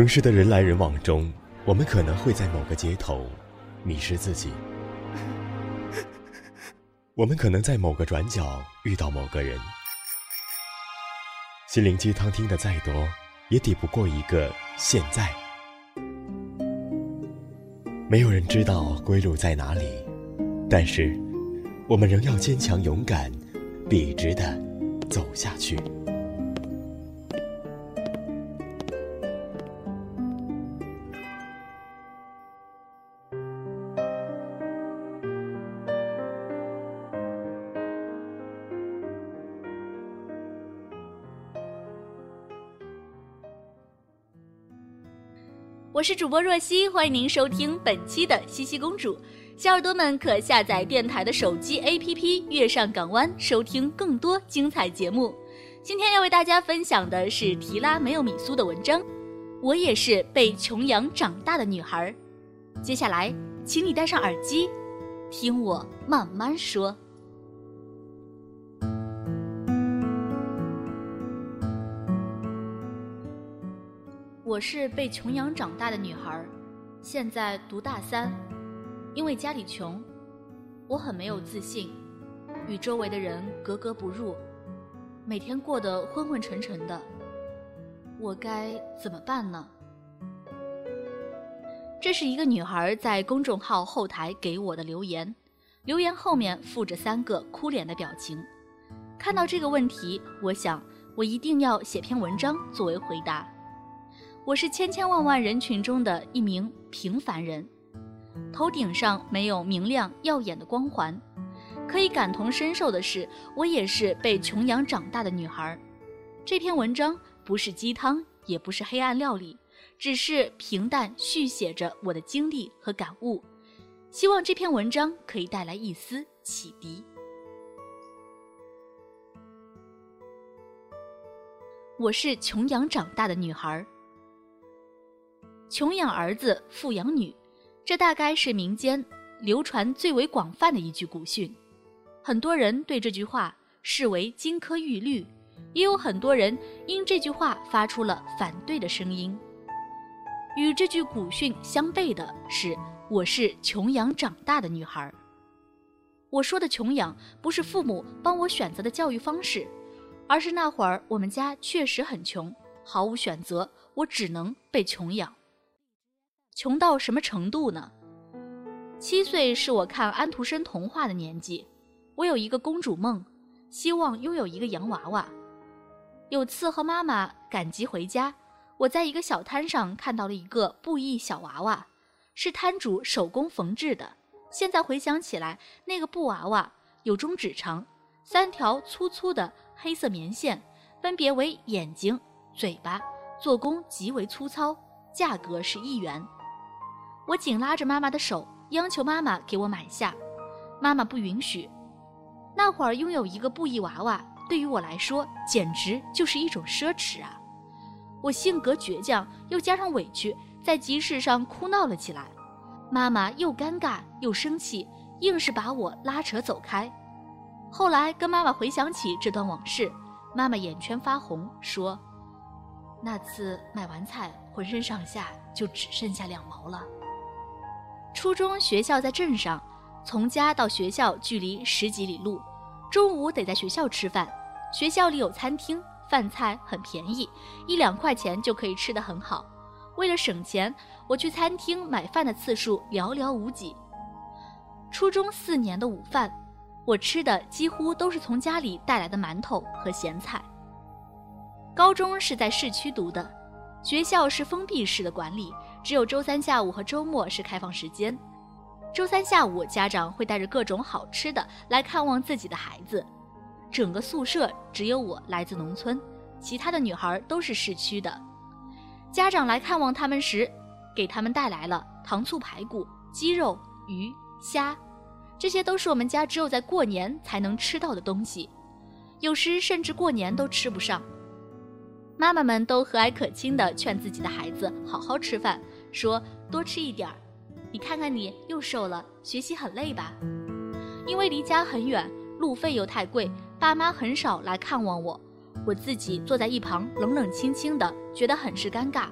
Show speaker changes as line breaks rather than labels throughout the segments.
城市的人来人往中，我们可能会在某个街头迷失自己。我们可能在某个转角遇到某个人。心灵鸡汤听的再多，也抵不过一个现在。没有人知道归路在哪里，但是我们仍要坚强勇敢，笔直的走下去。
我是主播若曦，欢迎您收听本期的西西公主。小耳朵们可下载电台的手机 APP《月上港湾》，收听更多精彩节目。今天要为大家分享的是提拉没有米苏的文章。我也是被穷养长大的女孩。接下来，请你戴上耳机，听我慢慢说。我是被穷养长大的女孩，现在读大三。因为家里穷，我很没有自信，与周围的人格格不入，每天过得昏昏沉沉的。我该怎么办呢？这是一个女孩在公众号后台给我的留言，留言后面附着三个哭脸的表情。看到这个问题，我想我一定要写篇文章作为回答。我是千千万万人群中的一名平凡人，头顶上没有明亮耀眼的光环。可以感同身受的是，我也是被穷养长大的女孩。这篇文章不是鸡汤，也不是黑暗料理，只是平淡续写着我的经历和感悟。希望这篇文章可以带来一丝启迪。我是穷养长大的女孩。穷养儿子，富养女，这大概是民间流传最为广泛的一句古训。很多人对这句话视为金科玉律，也有很多人因这句话发出了反对的声音。与这句古训相悖的是，我是穷养长大的女孩。我说的穷养，不是父母帮我选择的教育方式，而是那会儿我们家确实很穷，毫无选择，我只能被穷养。穷到什么程度呢？七岁是我看安徒生童话的年纪，我有一个公主梦，希望拥有一个洋娃娃。有次和妈妈赶集回家，我在一个小摊上看到了一个布艺小娃娃，是摊主手工缝制的。现在回想起来，那个布娃娃有中指长，三条粗粗的黑色棉线，分别为眼睛、嘴巴，做工极为粗糙，价格是一元。我紧拉着妈妈的手，央求妈妈给我买下，妈妈不允许。那会儿拥有一个布艺娃娃，对于我来说简直就是一种奢侈啊！我性格倔强，又加上委屈，在集市上哭闹了起来。妈妈又尴尬又生气，硬是把我拉扯走开。后来跟妈妈回想起这段往事，妈妈眼圈发红，说：“那次买完菜，浑身上下就只剩下两毛了。”初中学校在镇上，从家到学校距离十几里路，中午得在学校吃饭。学校里有餐厅，饭菜很便宜，一两块钱就可以吃得很好。为了省钱，我去餐厅买饭的次数寥寥无几。初中四年的午饭，我吃的几乎都是从家里带来的馒头和咸菜。高中是在市区读的，学校是封闭式的管理。只有周三下午和周末是开放时间。周三下午，家长会带着各种好吃的来看望自己的孩子。整个宿舍只有我来自农村，其他的女孩都是市区的。家长来看望他们时，给他们带来了糖醋排骨、鸡肉、鱼、虾，这些都是我们家只有在过年才能吃到的东西，有时甚至过年都吃不上。妈妈们都和蔼可亲地劝自己的孩子好好吃饭，说多吃一点儿。你看看你又瘦了，学习很累吧？因为离家很远，路费又太贵，爸妈很少来看望我。我自己坐在一旁，冷冷清清的，觉得很是尴尬。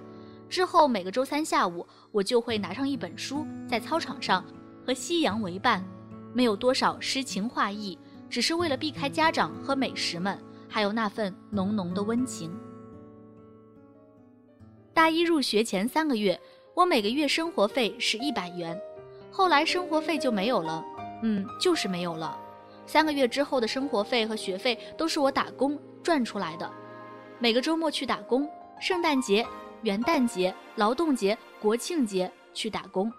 之后每个周三下午，我就会拿上一本书，在操场上和夕阳为伴，没有多少诗情画意，只是为了避开家长和美食们，还有那份浓浓的温情。大一入学前三个月，我每个月生活费是一百元，后来生活费就没有了，嗯，就是没有了。三个月之后的生活费和学费都是我打工赚出来的，每个周末去打工，圣诞节。元旦节、劳动节、国庆节去打工，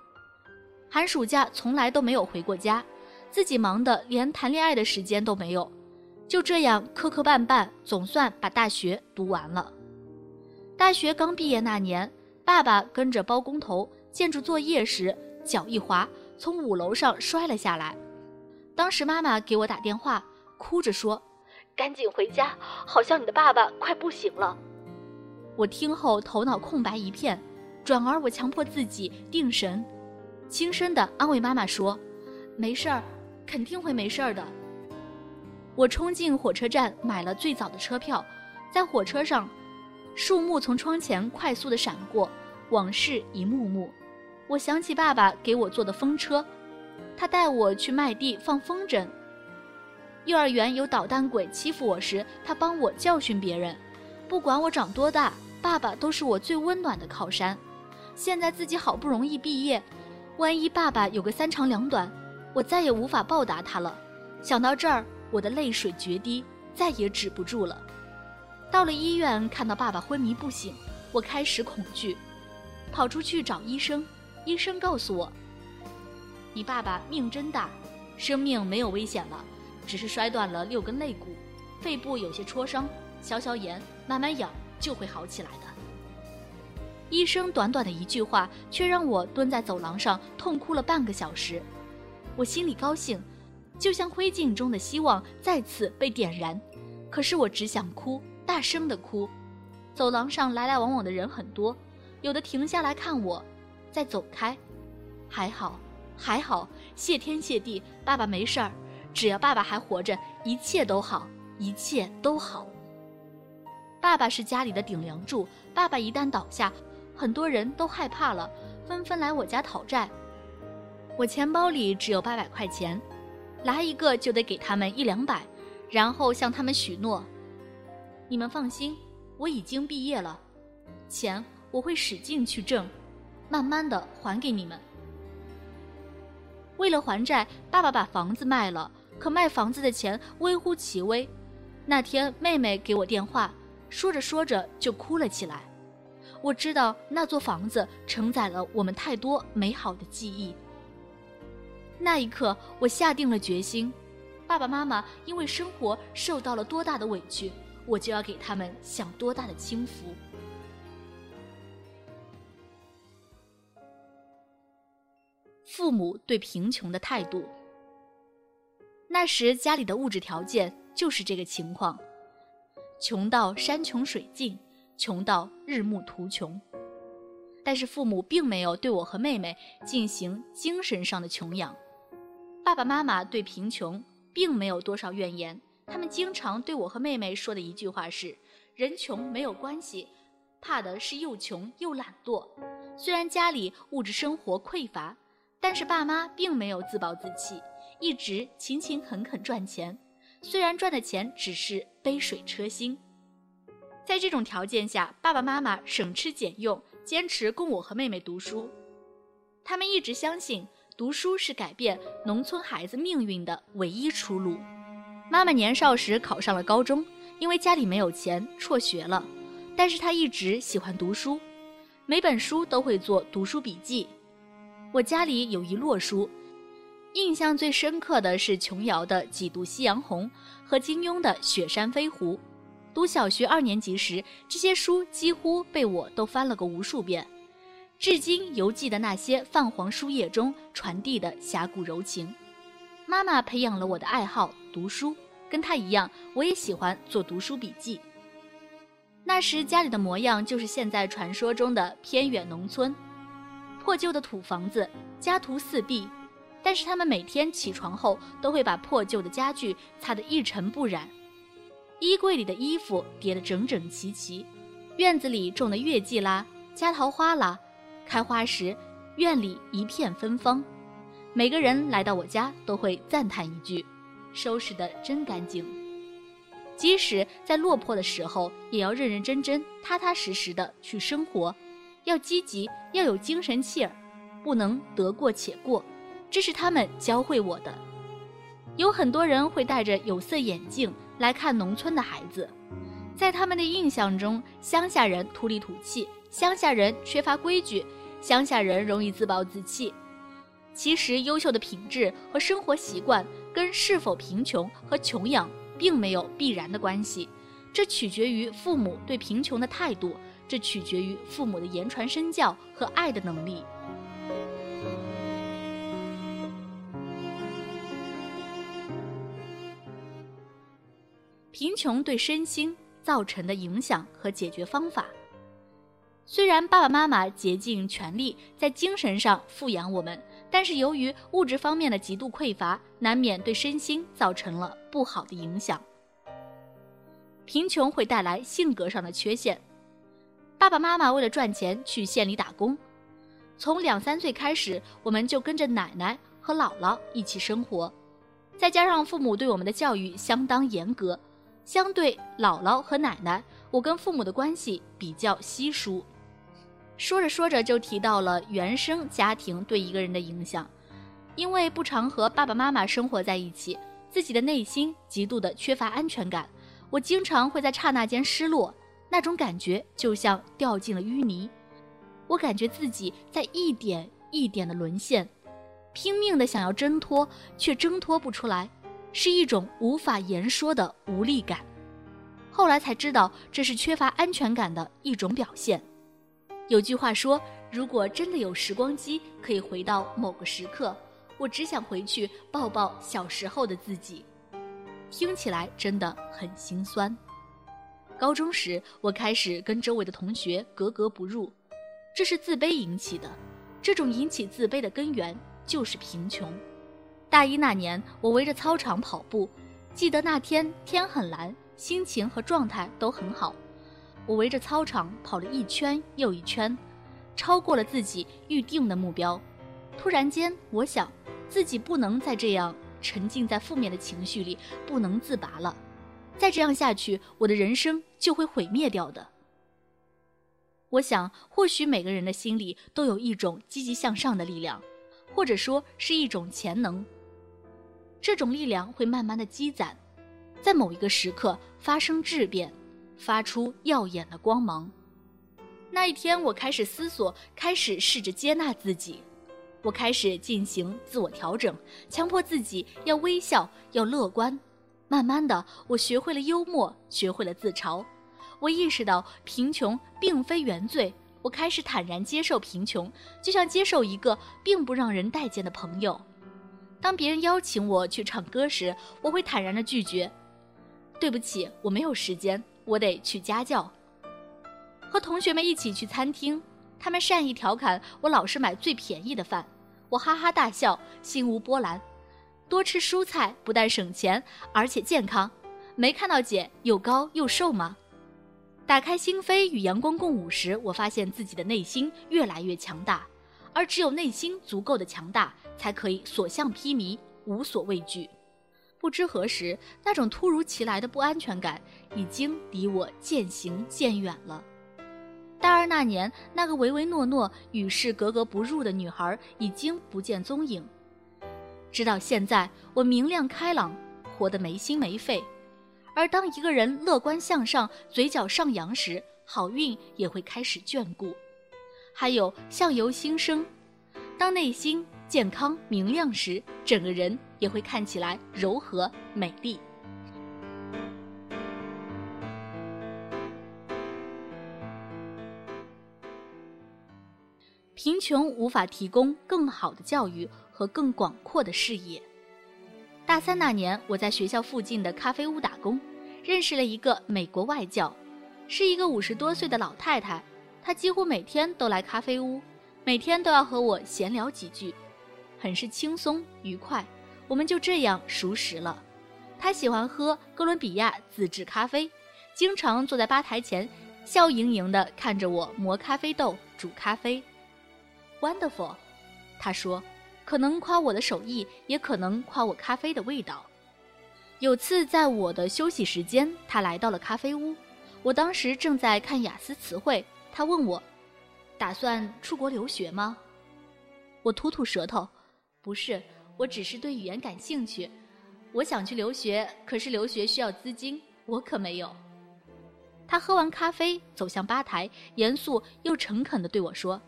寒暑假从来都没有回过家，自己忙得连谈恋爱的时间都没有，就这样磕磕绊绊，总算把大学读完了。大学刚毕业那年，爸爸跟着包工头建筑作业时脚一滑，从五楼上摔了下来。当时妈妈给我打电话，哭着说：“赶紧回家，好像你的爸爸快不行了。”我听后头脑空白一片，转而我强迫自己定神，轻声的安慰妈妈说：“没事儿，肯定会没事儿的。”我冲进火车站买了最早的车票，在火车上，树木从窗前快速的闪过，往事一幕幕。我想起爸爸给我做的风车，他带我去麦地放风筝。幼儿园有捣蛋鬼欺负我时，他帮我教训别人。不管我长多大。爸爸都是我最温暖的靠山，现在自己好不容易毕业，万一爸爸有个三长两短，我再也无法报答他了。想到这儿，我的泪水决堤，再也止不住了。到了医院，看到爸爸昏迷不醒，我开始恐惧，跑出去找医生。医生告诉我：“你爸爸命真大，生命没有危险了，只是摔断了六根肋骨，肺部有些挫伤，消消炎，慢慢养。”就会好起来的。医生短短的一句话，却让我蹲在走廊上痛哭了半个小时。我心里高兴，就像灰烬中的希望再次被点燃。可是我只想哭，大声的哭。走廊上来来往往的人很多，有的停下来看我，再走开。还好，还好，谢天谢地，爸爸没事儿。只要爸爸还活着，一切都好，一切都好。爸爸是家里的顶梁柱，爸爸一旦倒下，很多人都害怕了，纷纷来我家讨债。我钱包里只有八百块钱，来一个就得给他们一两百，然后向他们许诺：你们放心，我已经毕业了，钱我会使劲去挣，慢慢的还给你们。为了还债，爸爸把房子卖了，可卖房子的钱微乎其微。那天妹妹给我电话。说着说着就哭了起来。我知道那座房子承载了我们太多美好的记忆。那一刻，我下定了决心：爸爸妈妈因为生活受到了多大的委屈，我就要给他们享多大的清福。父母对贫穷的态度。那时家里的物质条件就是这个情况。穷到山穷水尽，穷到日暮途穷。但是父母并没有对我和妹妹进行精神上的穷养。爸爸妈妈对贫穷并没有多少怨言，他们经常对我和妹妹说的一句话是：“人穷没有关系，怕的是又穷又懒惰。”虽然家里物质生活匮乏，但是爸妈并没有自暴自弃，一直勤勤恳恳赚钱。虽然赚的钱只是杯水车薪，在这种条件下，爸爸妈妈省吃俭用，坚持供我和妹妹读书。他们一直相信读书是改变农村孩子命运的唯一出路。妈妈年少时考上了高中，因为家里没有钱辍学了，但是她一直喜欢读书，每本书都会做读书笔记。我家里有一摞书。印象最深刻的是琼瑶的《几度夕阳红》和金庸的《雪山飞狐》。读小学二年级时，这些书几乎被我都翻了个无数遍，至今犹记得那些泛黄书页中传递的侠骨柔情。妈妈培养了我的爱好读书，跟她一样，我也喜欢做读书笔记。那时家里的模样就是现在传说中的偏远农村，破旧的土房子，家徒四壁。但是他们每天起床后都会把破旧的家具擦得一尘不染，衣柜里的衣服叠得整整齐齐，院子里种的月季啦、夹桃花啦，开花时院里一片芬芳。每个人来到我家都会赞叹一句：“收拾得真干净。”即使在落魄的时候，也要认认真真、踏踏实实的去生活，要积极，要有精神气儿，不能得过且过。这是他们教会我的。有很多人会戴着有色眼镜来看农村的孩子，在他们的印象中，乡下人土里土气，乡下人缺乏规矩，乡下人容易自暴自弃。其实，优秀的品质和生活习惯跟是否贫穷和穷养。并没有必然的关系，这取决于父母对贫穷的态度，这取决于父母的言传身教和爱的能力。贫穷对身心造成的影响和解决方法。虽然爸爸妈妈竭尽全力在精神上富养我们，但是由于物质方面的极度匮乏，难免对身心造成了不好的影响。贫穷会带来性格上的缺陷。爸爸妈妈为了赚钱去县里打工，从两三岁开始，我们就跟着奶奶和姥姥一起生活，再加上父母对我们的教育相当严格，相对姥姥和奶奶，我跟父母的关系比较稀疏。说着说着就提到了原生家庭对一个人的影响，因为不常和爸爸妈妈生活在一起，自己的内心极度的缺乏安全感。我经常会在刹那间失落，那种感觉就像掉进了淤泥，我感觉自己在一点一点的沦陷，拼命的想要挣脱，却挣脱不出来，是一种无法言说的无力感。后来才知道，这是缺乏安全感的一种表现。有句话说：“如果真的有时光机，可以回到某个时刻，我只想回去抱抱小时候的自己。”听起来真的很心酸。高中时，我开始跟周围的同学格格不入，这是自卑引起的。这种引起自卑的根源就是贫穷。大一那年，我围着操场跑步，记得那天天很蓝，心情和状态都很好。我围着操场跑了一圈又一圈，超过了自己预定的目标。突然间，我想自己不能再这样沉浸在负面的情绪里，不能自拔了。再这样下去，我的人生就会毁灭掉的。我想，或许每个人的心里都有一种积极向上的力量，或者说是一种潜能。这种力量会慢慢的积攒，在某一个时刻发生质变。发出耀眼的光芒。那一天，我开始思索，开始试着接纳自己，我开始进行自我调整，强迫自己要微笑，要乐观。慢慢的，我学会了幽默，学会了自嘲。我意识到贫穷并非原罪，我开始坦然接受贫穷，就像接受一个并不让人待见的朋友。当别人邀请我去唱歌时，我会坦然的拒绝：“对不起，我没有时间。”我得去家教，和同学们一起去餐厅，他们善意调侃我老是买最便宜的饭，我哈哈大笑，心无波澜。多吃蔬菜不但省钱，而且健康。没看到姐又高又瘦吗？打开心扉与阳光共舞时，我发现自己的内心越来越强大，而只有内心足够的强大，才可以所向披靡，无所畏惧。不知何时，那种突如其来的不安全感已经离我渐行渐远了。大二那年，那个唯唯诺诺、与世格格不入的女孩已经不见踪影。直到现在，我明亮开朗，活得没心没肺。而当一个人乐观向上、嘴角上扬时，好运也会开始眷顾。还有相由心生，当内心。健康明亮时，整个人也会看起来柔和美丽。贫穷无法提供更好的教育和更广阔的视野。大三那年，我在学校附近的咖啡屋打工，认识了一个美国外教，是一个五十多岁的老太太。她几乎每天都来咖啡屋，每天都要和我闲聊几句。很是轻松愉快，我们就这样熟识了。她喜欢喝哥伦比亚自制咖啡，经常坐在吧台前，笑盈盈地看着我磨咖啡豆，煮咖啡。Wonderful，她说，可能夸我的手艺，也可能夸我咖啡的味道。有次在我的休息时间，他来到了咖啡屋，我当时正在看雅思词汇，他问我，打算出国留学吗？我吐吐舌头，不是，我只是对语言感兴趣。我想去留学，可是留学需要资金，我可没有。他喝完咖啡，走向吧台，严肃又诚恳地对我说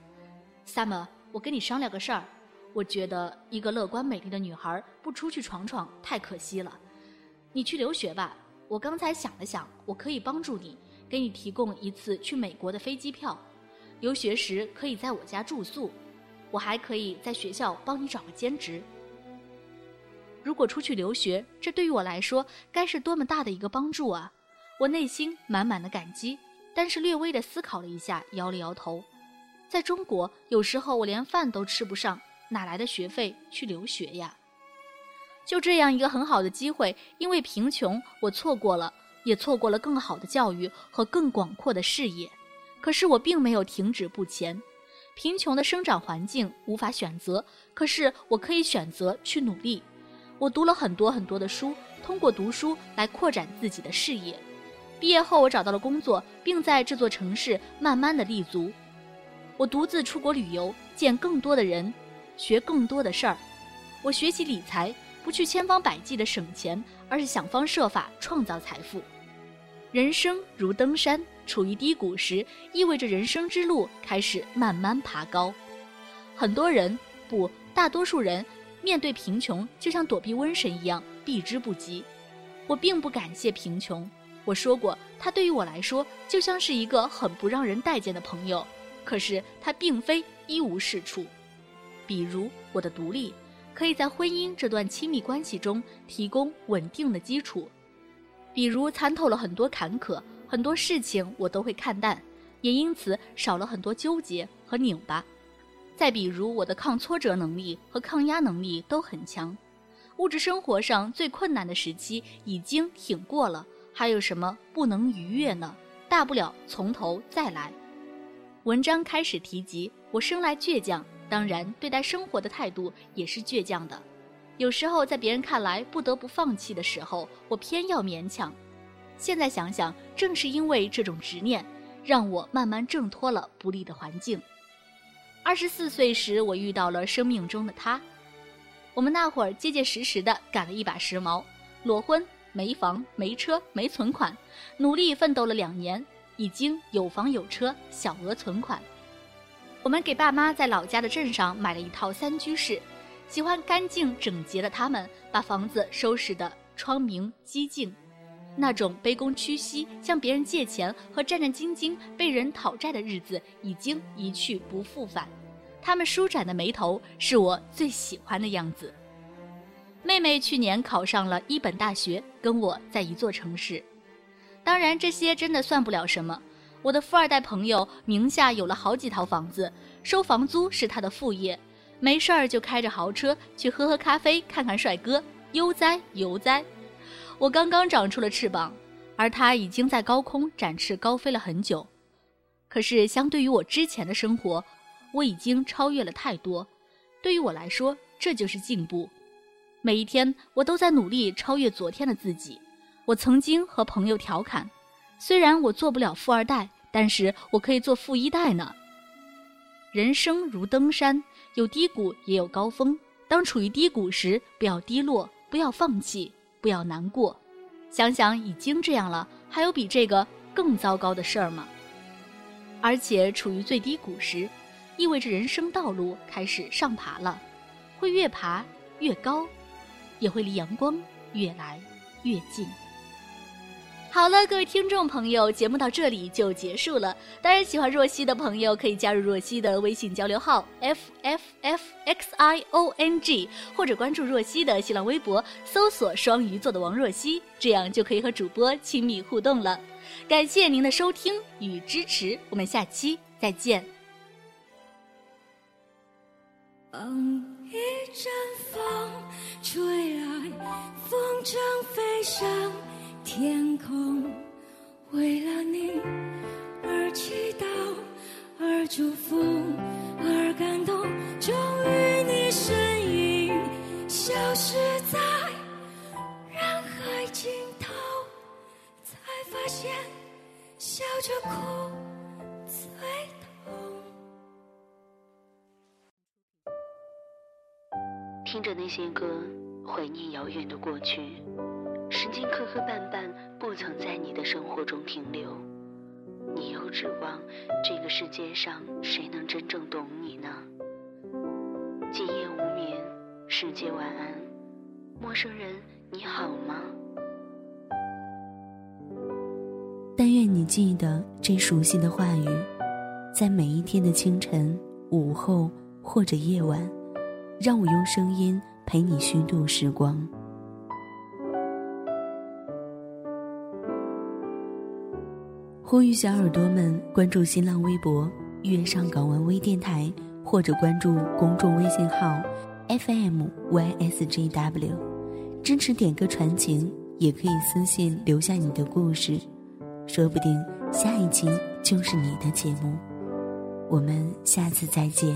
：“Summer，我跟你商量个事儿。我觉得一个乐观美丽的女孩不出去闯闯太可惜了。你去留学吧。我刚才想了想，我可以帮助你，给你提供一次去美国的飞机票。留学时可以在我家住宿，我还可以在学校帮你找个兼职。”如果出去留学，这对于我来说该是多么大的一个帮助啊！我内心满满的感激，但是略微的思考了一下，摇了摇头。在中国，有时候我连饭都吃不上，哪来的学费去留学呀？就这样一个很好的机会，因为贫穷，我错过了，也错过了更好的教育和更广阔的视野。可是我并没有停止不前。贫穷的生长环境无法选择，可是我可以选择去努力。我读了很多很多的书，通过读书来扩展自己的视野。毕业后，我找到了工作，并在这座城市慢慢的立足。我独自出国旅游，见更多的人，学更多的事儿。我学习理财，不去千方百计的省钱，而是想方设法创造财富。人生如登山，处于低谷时，意味着人生之路开始慢慢爬高。很多人，不，大多数人。面对贫穷，就像躲避瘟神一样避之不及。我并不感谢贫穷，我说过，他对于我来说就像是一个很不让人待见的朋友。可是他并非一无是处，比如我的独立，可以在婚姻这段亲密关系中提供稳定的基础；比如参透了很多坎坷，很多事情我都会看淡，也因此少了很多纠结和拧巴。再比如，我的抗挫折能力和抗压能力都很强，物质生活上最困难的时期已经挺过了，还有什么不能逾越呢？大不了从头再来。文章开始提及我生来倔强，当然对待生活的态度也是倔强的。有时候在别人看来不得不放弃的时候，我偏要勉强。现在想想，正是因为这种执念，让我慢慢挣脱了不利的环境。二十四岁时，我遇到了生命中的他。我们那会儿结结实实的赶了一把时髦，裸婚、没房、没车、没存款，努力奋斗了两年，已经有房有车，小额存款。我们给爸妈在老家的镇上买了一套三居室，喜欢干净整洁的他们，把房子收拾得窗明几净。那种卑躬屈膝向别人借钱和战战兢兢被人讨债的日子已经一去不复返，他们舒展的眉头是我最喜欢的样子。妹妹去年考上了一本大学，跟我在一座城市。当然，这些真的算不了什么。我的富二代朋友名下有了好几套房子，收房租是他的副业，没事儿就开着豪车去喝喝咖啡、看看帅哥，悠哉悠哉。我刚刚长出了翅膀，而他已经在高空展翅高飞了很久。可是，相对于我之前的生活，我已经超越了太多。对于我来说，这就是进步。每一天，我都在努力超越昨天的自己。我曾经和朋友调侃：虽然我做不了富二代，但是我可以做富一代呢。人生如登山，有低谷也有高峰。当处于低谷时，不要低落，不要放弃。不要难过，想想已经这样了，还有比这个更糟糕的事儿吗？而且处于最低谷时，意味着人生道路开始上爬了，会越爬越高，也会离阳光越来越近。好了，各位听众朋友，节目到这里就结束了。当然，喜欢若曦的朋友可以加入若曦的微信交流号 f f f x i o n g，或者关注若曦的新浪微博，搜索双鱼座的王若曦，这样就可以和主播亲密互动了。感谢您的收听与支持，我们下期再见。一阵风吹来，风筝飞上。天空，为了你而祈祷，而祝福，
而感动，终于你身影消失在人海尽头，才发现笑着哭最痛。
听着那些歌，怀念遥远的过去。曾经磕磕绊绊，不曾在你的生活中停留。你又指望这个世界上谁能真正懂你呢？今夜无眠，世界晚安，陌生人你好吗？
但愿你记得这熟悉的话语，在每一天的清晨、午后或者夜晚，让我用声音陪你虚度时光。呼吁小耳朵们关注新浪微博“月上港湾微电台”，或者关注公众微信号 “FMYSJW”，支持点歌传情，也可以私信留下你的故事，说不定下一期就是你的节目。我们下次再见。